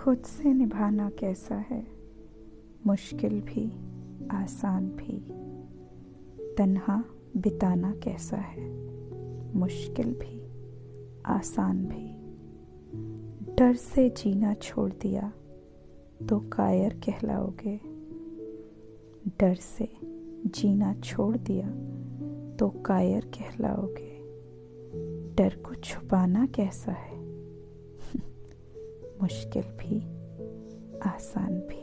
खुद से निभाना कैसा है? मुश्किल भी, आसान भी। तन्हा बिताना कैसा है? मुश्किल भी, आसान भी। डर से जीना छोड़ दिया तो कायर कहलाओगे। डर से जीना छोड़ दिया तो कायर कहलाओगे। डर को छुपाना कैसा है? मुश्किल भी आसान भी।